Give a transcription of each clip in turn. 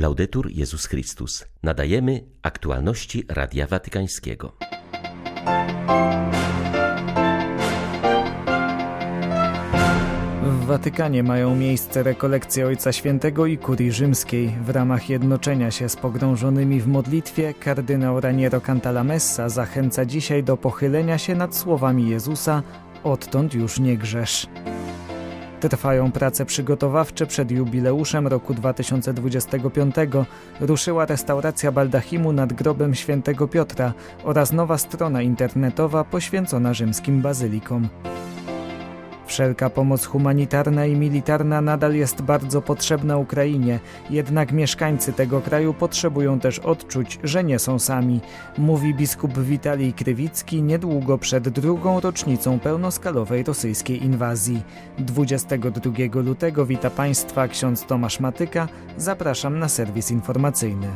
Laudetur Jezus Chrystus. Nadajemy aktualności Radia Watykańskiego. W Watykanie mają miejsce rekolekcje Ojca Świętego i Kurii Rzymskiej. W ramach jednoczenia się z pogrążonymi w modlitwie kardynał Raniero Cantalamessa zachęca dzisiaj do pochylenia się nad słowami Jezusa Odtąd już nie grzesz. Trwają prace przygotowawcze przed jubileuszem roku 2025. Ruszyła restauracja baldachimu nad grobem świętego Piotra oraz nowa strona internetowa poświęcona rzymskim bazylikom. Wszelka pomoc humanitarna i militarna nadal jest bardzo potrzebna Ukrainie, jednak mieszkańcy tego kraju potrzebują też odczuć, że nie są sami, mówi biskup Witalij Krywicki niedługo przed drugą rocznicą pełnoskalowej rosyjskiej inwazji. 22 lutego wita Państwa ksiądz Tomasz Matyka, zapraszam na serwis informacyjny.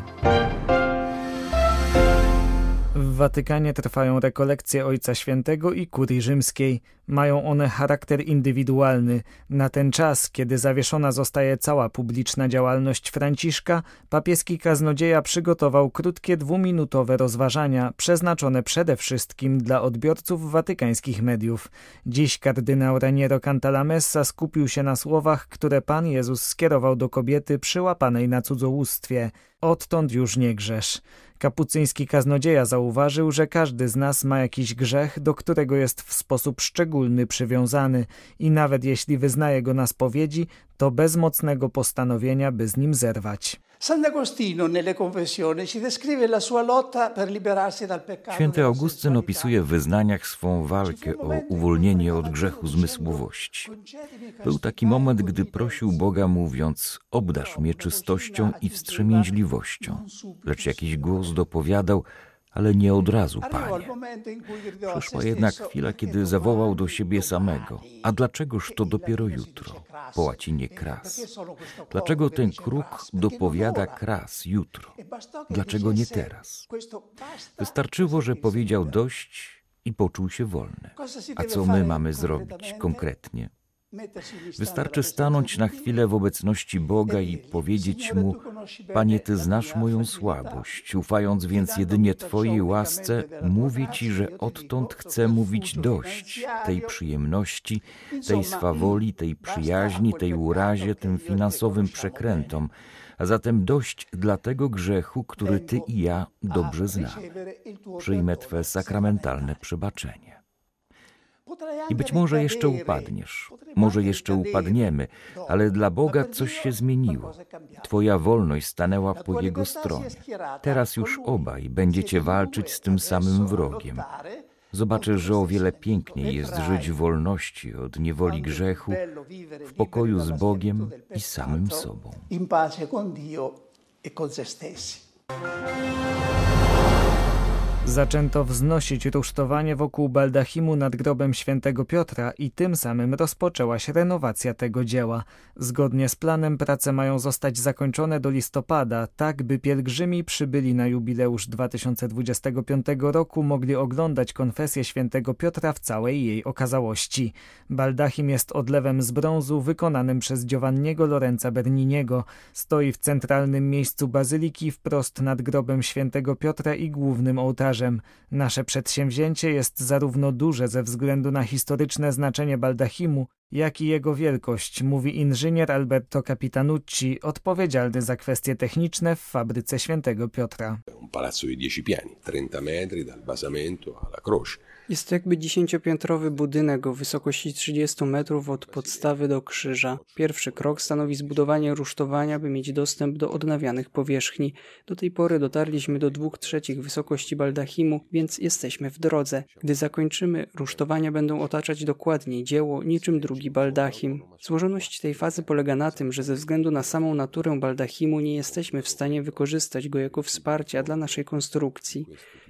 W Watykanie trwają rekolekcje Ojca Świętego i Kurii Rzymskiej. Mają one charakter indywidualny. Na ten czas, kiedy zawieszona zostaje cała publiczna działalność Franciszka, papieski kaznodzieja przygotował krótkie dwuminutowe rozważania, przeznaczone przede wszystkim dla odbiorców watykańskich mediów. Dziś kardynał Raniero Cantalamessa skupił się na słowach, które Pan Jezus skierował do kobiety przyłapanej na cudzołóstwie. Odtąd już nie grzesz. Kapucyński kaznodzieja zauważył, że każdy z nas ma jakiś grzech, do którego jest w sposób szczególny przywiązany i nawet jeśli wyznaje go na spowiedzi, to bez mocnego postanowienia, by z nim zerwać. Święty Augustyn opisuje w wyznaniach swą walkę o uwolnienie od grzechu zmysłowości. Był taki moment, gdy prosił Boga mówiąc, obdasz mnie czystością i wstrzemięźliwością. Lecz jakiś głos dopowiadał, ale nie od razu, Panie. Przyszła jednak chwila, kiedy zawołał do siebie samego. A dlaczegoż to dopiero jutro? Po łacinie kras. Dlaczego ten kruk dopowiada kras jutro? Dlaczego nie teraz? Wystarczyło, że powiedział dość i poczuł się wolny. A co my mamy zrobić konkretnie? Wystarczy stanąć na chwilę w obecności Boga i powiedzieć Mu: Panie, Ty znasz moją słabość, ufając więc jedynie Twojej łasce, mówię Ci, że odtąd chcę mówić dość tej przyjemności, tej swawoli, tej przyjaźni, tej urazie, tym finansowym przekrętom, a zatem dość dla tego grzechu, który Ty i ja dobrze znamy. Przyjmę Twe sakramentalne przebaczenie. I być może jeszcze upadniesz, może jeszcze upadniemy, ale dla Boga coś się zmieniło. Twoja wolność stanęła po Jego stronie. Teraz już obaj będziecie walczyć z tym samym wrogiem. Zobaczysz, że o wiele piękniej jest żyć w wolności od niewoli grzechu, w pokoju z Bogiem i samym sobą. Zaczęto wznosić rusztowanie wokół baldachimu nad grobem świętego Piotra i tym samym rozpoczęła się renowacja tego dzieła. Zgodnie z planem prace mają zostać zakończone do listopada, tak by pielgrzymi przybyli na jubileusz 2025 roku mogli oglądać konfesję świętego Piotra w całej jej okazałości. Baldachim jest odlewem z brązu wykonanym przez Giovanniego Lorenza Berniniego. Stoi w centralnym miejscu bazyliki wprost nad grobem świętego Piotra i głównym ołtarzem Nasze przedsięwzięcie jest zarówno duże ze względu na historyczne znaczenie baldachimu, jak i jego wielkość, mówi inżynier Alberto Capitanucci, odpowiedzialny za kwestie techniczne w fabryce Świętego Piotra. Un palazzo di 10 piani, 30 metri dal basamento alla croce. Jest to jakby dziesięciopiętrowy budynek o wysokości 30 metrów od podstawy do krzyża. Pierwszy krok stanowi zbudowanie rusztowania, by mieć dostęp do odnawianych powierzchni. Do tej pory dotarliśmy do dwóch trzecich wysokości baldachimu, więc jesteśmy w drodze. Gdy zakończymy, rusztowania będą otaczać dokładniej dzieło, niczym drugi baldachim. Złożoność tej fazy polega na tym, że ze względu na samą naturę baldachimu nie jesteśmy w stanie wykorzystać go jako wsparcia dla naszej konstrukcji.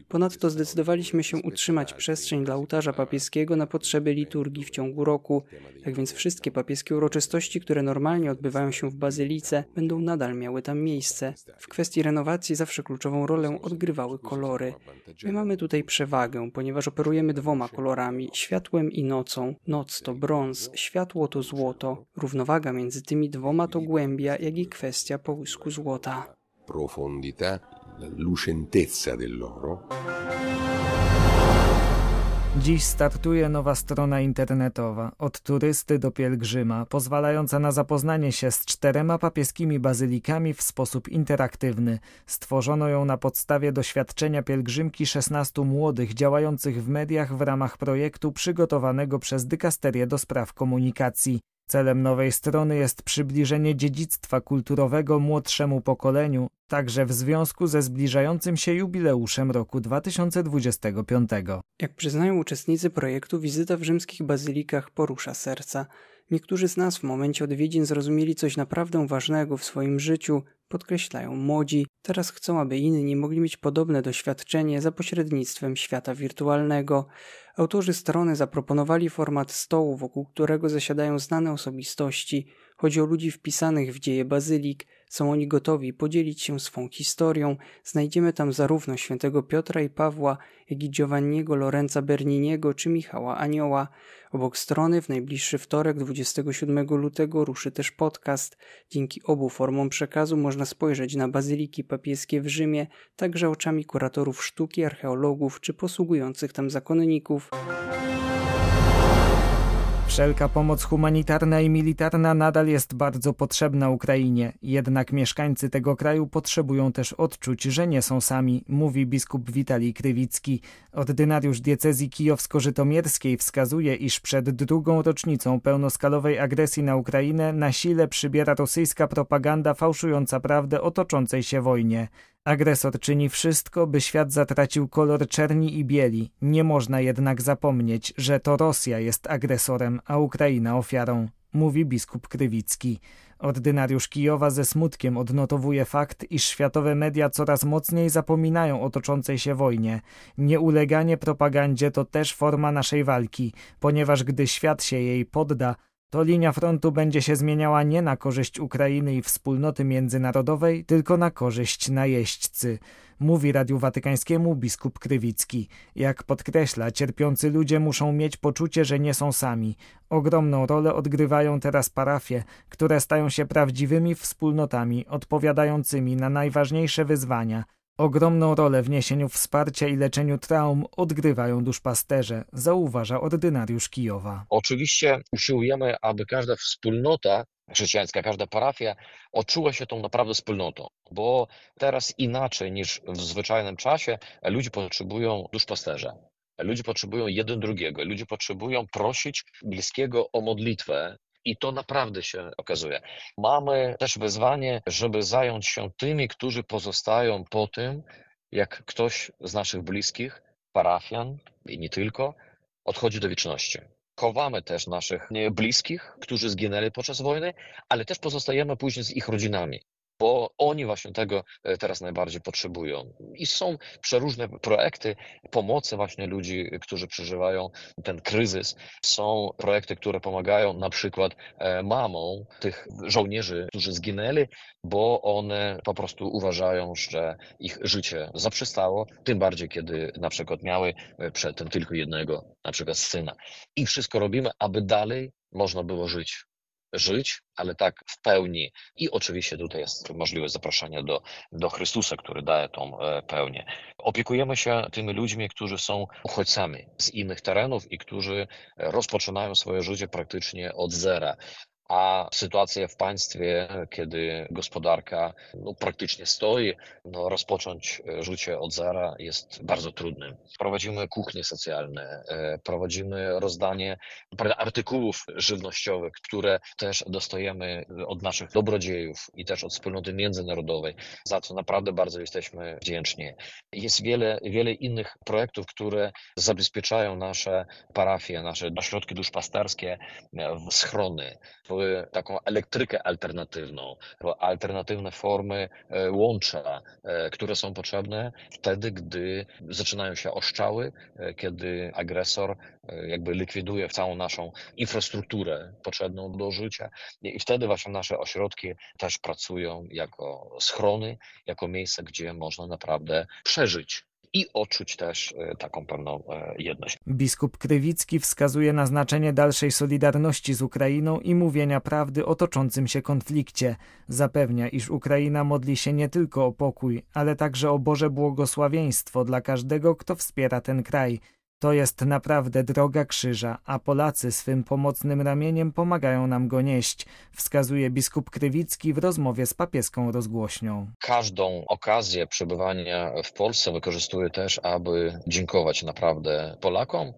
Ponadto zdecydowaliśmy się utrzymać przestrzeń dla ołtarza papieskiego na potrzeby liturgii w ciągu roku. Tak więc wszystkie papieskie uroczystości, które normalnie odbywają się w bazylice, będą nadal miały tam miejsce. W kwestii renowacji zawsze kluczową rolę odgrywały kolory. My mamy tutaj przewagę, ponieważ operujemy dwoma kolorami światłem i nocą. Noc to brąz, światło to złoto. Równowaga między tymi dwoma to głębia, jak i kwestia połysku złota. profondità, la lucentezza dell'oro. Dziś startuje nowa strona internetowa od turysty do pielgrzyma, pozwalająca na zapoznanie się z czterema papieskimi bazylikami w sposób interaktywny. Stworzono ją na podstawie doświadczenia pielgrzymki 16 młodych działających w mediach w ramach projektu przygotowanego przez Dykasterię do Spraw Komunikacji. Celem nowej strony jest przybliżenie dziedzictwa kulturowego młodszemu pokoleniu, także w związku ze zbliżającym się jubileuszem roku 2025. Jak przyznają uczestnicy projektu, wizyta w rzymskich bazylikach porusza serca. Niektórzy z nas w momencie odwiedzin zrozumieli coś naprawdę ważnego w swoim życiu, podkreślają młodzi, teraz chcą, aby inni mogli mieć podobne doświadczenie za pośrednictwem świata wirtualnego. Autorzy strony zaproponowali format stołu, wokół którego zasiadają znane osobistości. Chodzi o ludzi wpisanych w dzieje bazylik. Są oni gotowi podzielić się swą historią. Znajdziemy tam zarówno świętego Piotra i Pawła, jak i Giovanniego Lorenza Berniniego czy Michała Anioła. Obok strony w najbliższy wtorek 27 lutego ruszy też podcast. Dzięki obu formom przekazu można spojrzeć na bazyliki papieskie w Rzymie, także oczami kuratorów sztuki, archeologów czy posługujących tam zakonników. Wszelka pomoc humanitarna i militarna nadal jest bardzo potrzebna Ukrainie, jednak mieszkańcy tego kraju potrzebują też odczuć, że nie są sami, mówi biskup Witalij Krywicki. Ordynariusz diecezji kijowsko-żytomierskiej wskazuje, iż przed drugą rocznicą pełnoskalowej agresji na Ukrainę na sile przybiera rosyjska propaganda fałszująca prawdę o toczącej się wojnie. Agresor czyni wszystko, by świat zatracił kolor czerni i bieli. Nie można jednak zapomnieć, że to Rosja jest agresorem, a Ukraina ofiarą, mówi biskup Krywicki. Ordynariusz Kijowa ze smutkiem odnotowuje fakt, iż światowe media coraz mocniej zapominają o toczącej się wojnie. Nieuleganie propagandzie to też forma naszej walki, ponieważ gdy świat się jej podda, to linia frontu będzie się zmieniała nie na korzyść Ukrainy i wspólnoty międzynarodowej, tylko na korzyść najeźdźcy, mówi Radiu Watykańskiemu biskup Krywicki. Jak podkreśla, cierpiący ludzie muszą mieć poczucie, że nie są sami. Ogromną rolę odgrywają teraz parafie, które stają się prawdziwymi wspólnotami odpowiadającymi na najważniejsze wyzwania – Ogromną rolę w niesieniu wsparcia i leczeniu traum odgrywają duszpasterze, zauważa ordynariusz Kijowa. Oczywiście usiłujemy, aby każda wspólnota chrześcijańska, każda parafia odczuła się tą naprawdę wspólnotą, bo teraz inaczej niż w zwyczajnym czasie ludzie potrzebują duszpasterza. Ludzie potrzebują jeden drugiego, ludzie potrzebują prosić bliskiego o modlitwę, i to naprawdę się okazuje. Mamy też wyzwanie, żeby zająć się tymi, którzy pozostają po tym, jak ktoś z naszych bliskich, parafian i nie tylko, odchodzi do wieczności. Chowamy też naszych bliskich, którzy zginęli podczas wojny, ale też pozostajemy później z ich rodzinami bo oni właśnie tego e, teraz najbardziej potrzebują. I są przeróżne projekty pomocy właśnie ludzi, którzy przeżywają ten kryzys. Są projekty, które pomagają na przykład e, mamom tych żołnierzy, którzy zginęli, bo one po prostu uważają, że ich życie zaprzestało, tym bardziej kiedy na przykład miały e, przedtem tylko jednego, na przykład syna. I wszystko robimy, aby dalej można było żyć żyć, ale tak w pełni. I oczywiście tutaj jest możliwość zapraszania do, do Chrystusa, który daje tą e, pełnię. Opiekujemy się tymi ludźmi, którzy są uchodźcami z innych terenów i którzy rozpoczynają swoje życie praktycznie od zera a sytuacja w państwie, kiedy gospodarka no, praktycznie stoi, no, rozpocząć e, życie od zera jest bardzo trudnym. Prowadzimy kuchnie socjalne, e, prowadzimy rozdanie artykułów żywnościowych, które też dostajemy od naszych dobrodziejów i też od wspólnoty międzynarodowej, za co naprawdę bardzo jesteśmy wdzięczni. Jest wiele, wiele innych projektów, które zabezpieczają nasze parafie, nasze ośrodki duszpasterskie, e, schrony, taką elektrykę alternatywną, alternatywne formy e, łącza, e, które są potrzebne wtedy, gdy zaczynają się oszczały, e, kiedy agresor jakby likwiduje całą naszą infrastrukturę potrzebną do życia. I wtedy właśnie nasze ośrodki też pracują jako schrony, jako miejsce, gdzie można naprawdę przeżyć i odczuć też taką pewną jedność. Biskup Krywicki wskazuje na znaczenie dalszej solidarności z Ukrainą i mówienia prawdy o toczącym się konflikcie. Zapewnia, iż Ukraina modli się nie tylko o pokój, ale także o Boże błogosławieństwo dla każdego, kto wspiera ten kraj. To jest naprawdę droga krzyża, a Polacy swym pomocnym ramieniem pomagają nam go nieść, wskazuje biskup Krywicki w rozmowie z papieską rozgłośnią. Każdą okazję przebywania w Polsce wykorzystuję też, aby dziękować naprawdę Polakom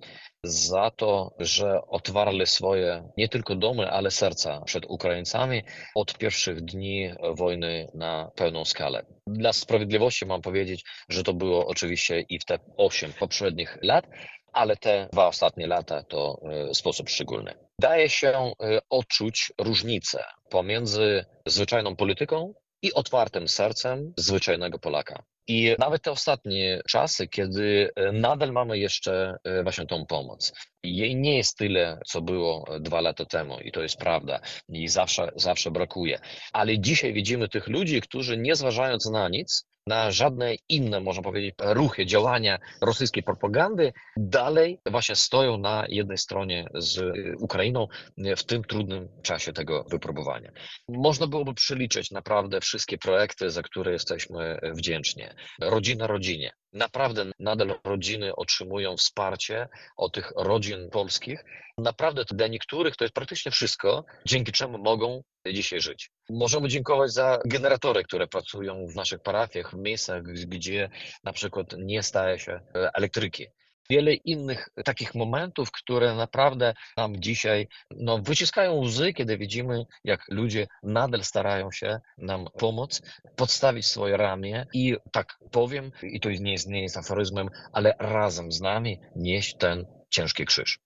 za to, że otwarli swoje nie tylko domy, ale serca przed Ukraińcami od pierwszych dni wojny na pełną skalę. Dla sprawiedliwości mam powiedzieć, że to było oczywiście i w te osiem poprzednich lat, ale te dwa ostatnie lata to e, sposób szczególny. Daje się e, odczuć różnicę pomiędzy zwyczajną polityką i otwartym sercem zwyczajnego Polaka. I nawet te ostatnie czasy, kiedy e, nadal mamy jeszcze właśnie tą pomoc, jej nie jest tyle, co było dwa lata temu, i to jest prawda, i zawsze, zawsze brakuje. Ale dzisiaj widzimy tych ludzi, którzy nie zważając na nic, na żadne inne, można powiedzieć, ruchy, działania rosyjskiej propagandy, dalej właśnie stoją na jednej stronie z Ukrainą w tym trudnym czasie tego wypróbowania. Można byłoby przeliczyć naprawdę wszystkie projekty, za które jesteśmy wdzięczni. Rodzina rodzinie. Naprawdę nadal rodziny otrzymują wsparcie od tych rodzin polskich. Naprawdę dla niektórych to jest praktycznie wszystko, dzięki czemu mogą dzisiaj żyć. Możemy dziękować za generatory, które pracują w naszych parafiach, w miejscach, gdzie na przykład nie staje się elektryki wiele innych takich momentów, które naprawdę nam dzisiaj no, wyciskają łzy, kiedy widzimy, jak ludzie nadal starają się nam pomóc, podstawić swoje ramię i tak powiem, i to nie jest, nie jest aforyzmem, ale razem z nami nieść ten ciężki krzyż.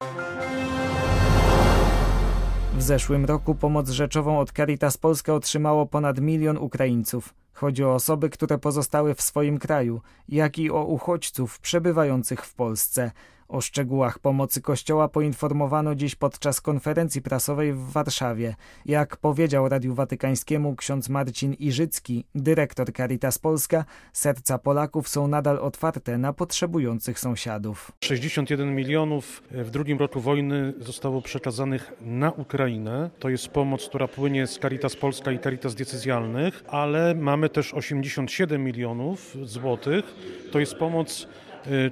W zeszłym roku pomoc rzeczową od Caritas Polska otrzymało ponad milion Ukraińców. Chodzi o osoby, które pozostały w swoim kraju, jak i o uchodźców przebywających w Polsce. O szczegółach pomocy Kościoła poinformowano dziś podczas konferencji prasowej w Warszawie. Jak powiedział Radiu Watykańskiemu ksiądz Marcin Iżycki, dyrektor Caritas Polska, serca Polaków są nadal otwarte na potrzebujących sąsiadów. 61 milionów w drugim roku wojny zostało przekazanych na Ukrainę. To jest pomoc, która płynie z Caritas Polska i Caritas Decyzjalnych, ale mamy też 87 milionów złotych. To jest pomoc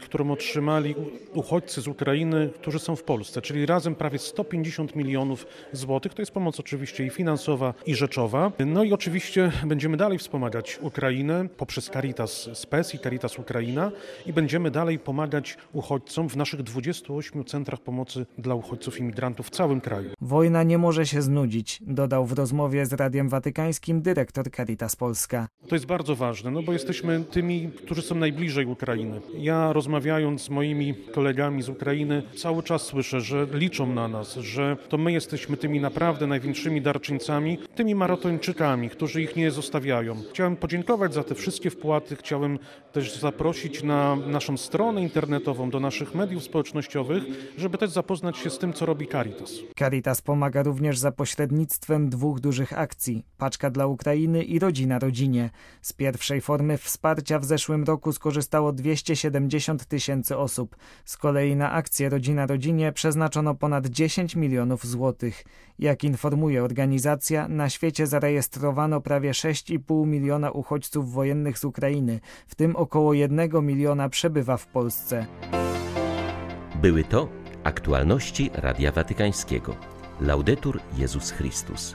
którą otrzymali uchodźcy z Ukrainy, którzy są w Polsce, czyli razem prawie 150 milionów złotych. To jest pomoc oczywiście i finansowa, i rzeczowa. No i oczywiście będziemy dalej wspomagać Ukrainę poprzez Caritas Spes i Caritas Ukraina i będziemy dalej pomagać uchodźcom w naszych 28 centrach pomocy dla uchodźców i migrantów w całym kraju. Wojna nie może się znudzić, dodał w rozmowie z Radiem Watykańskim dyrektor Caritas Polska. To jest bardzo ważne, no bo jesteśmy tymi, którzy są najbliżej Ukrainy. Rozmawiając z moimi kolegami z Ukrainy, cały czas słyszę, że liczą na nas, że to my jesteśmy tymi naprawdę największymi darczyńcami, tymi maratończykami, którzy ich nie zostawiają. Chciałem podziękować za te wszystkie wpłaty, chciałem też zaprosić na naszą stronę internetową, do naszych mediów społecznościowych, żeby też zapoznać się z tym, co robi Caritas. Caritas pomaga również za pośrednictwem dwóch dużych akcji: Paczka dla Ukrainy i Rodzina Rodzinie. Z pierwszej formy wsparcia w zeszłym roku skorzystało 270 70 tysięcy osób. Z kolei na akcję Rodzina Rodzinie przeznaczono ponad 10 milionów złotych. Jak informuje organizacja, na świecie zarejestrowano prawie 6,5 miliona uchodźców wojennych z Ukrainy, w tym około 1 miliona przebywa w Polsce. Były to aktualności Radia Watykańskiego. Laudetur Jezus Chrystus.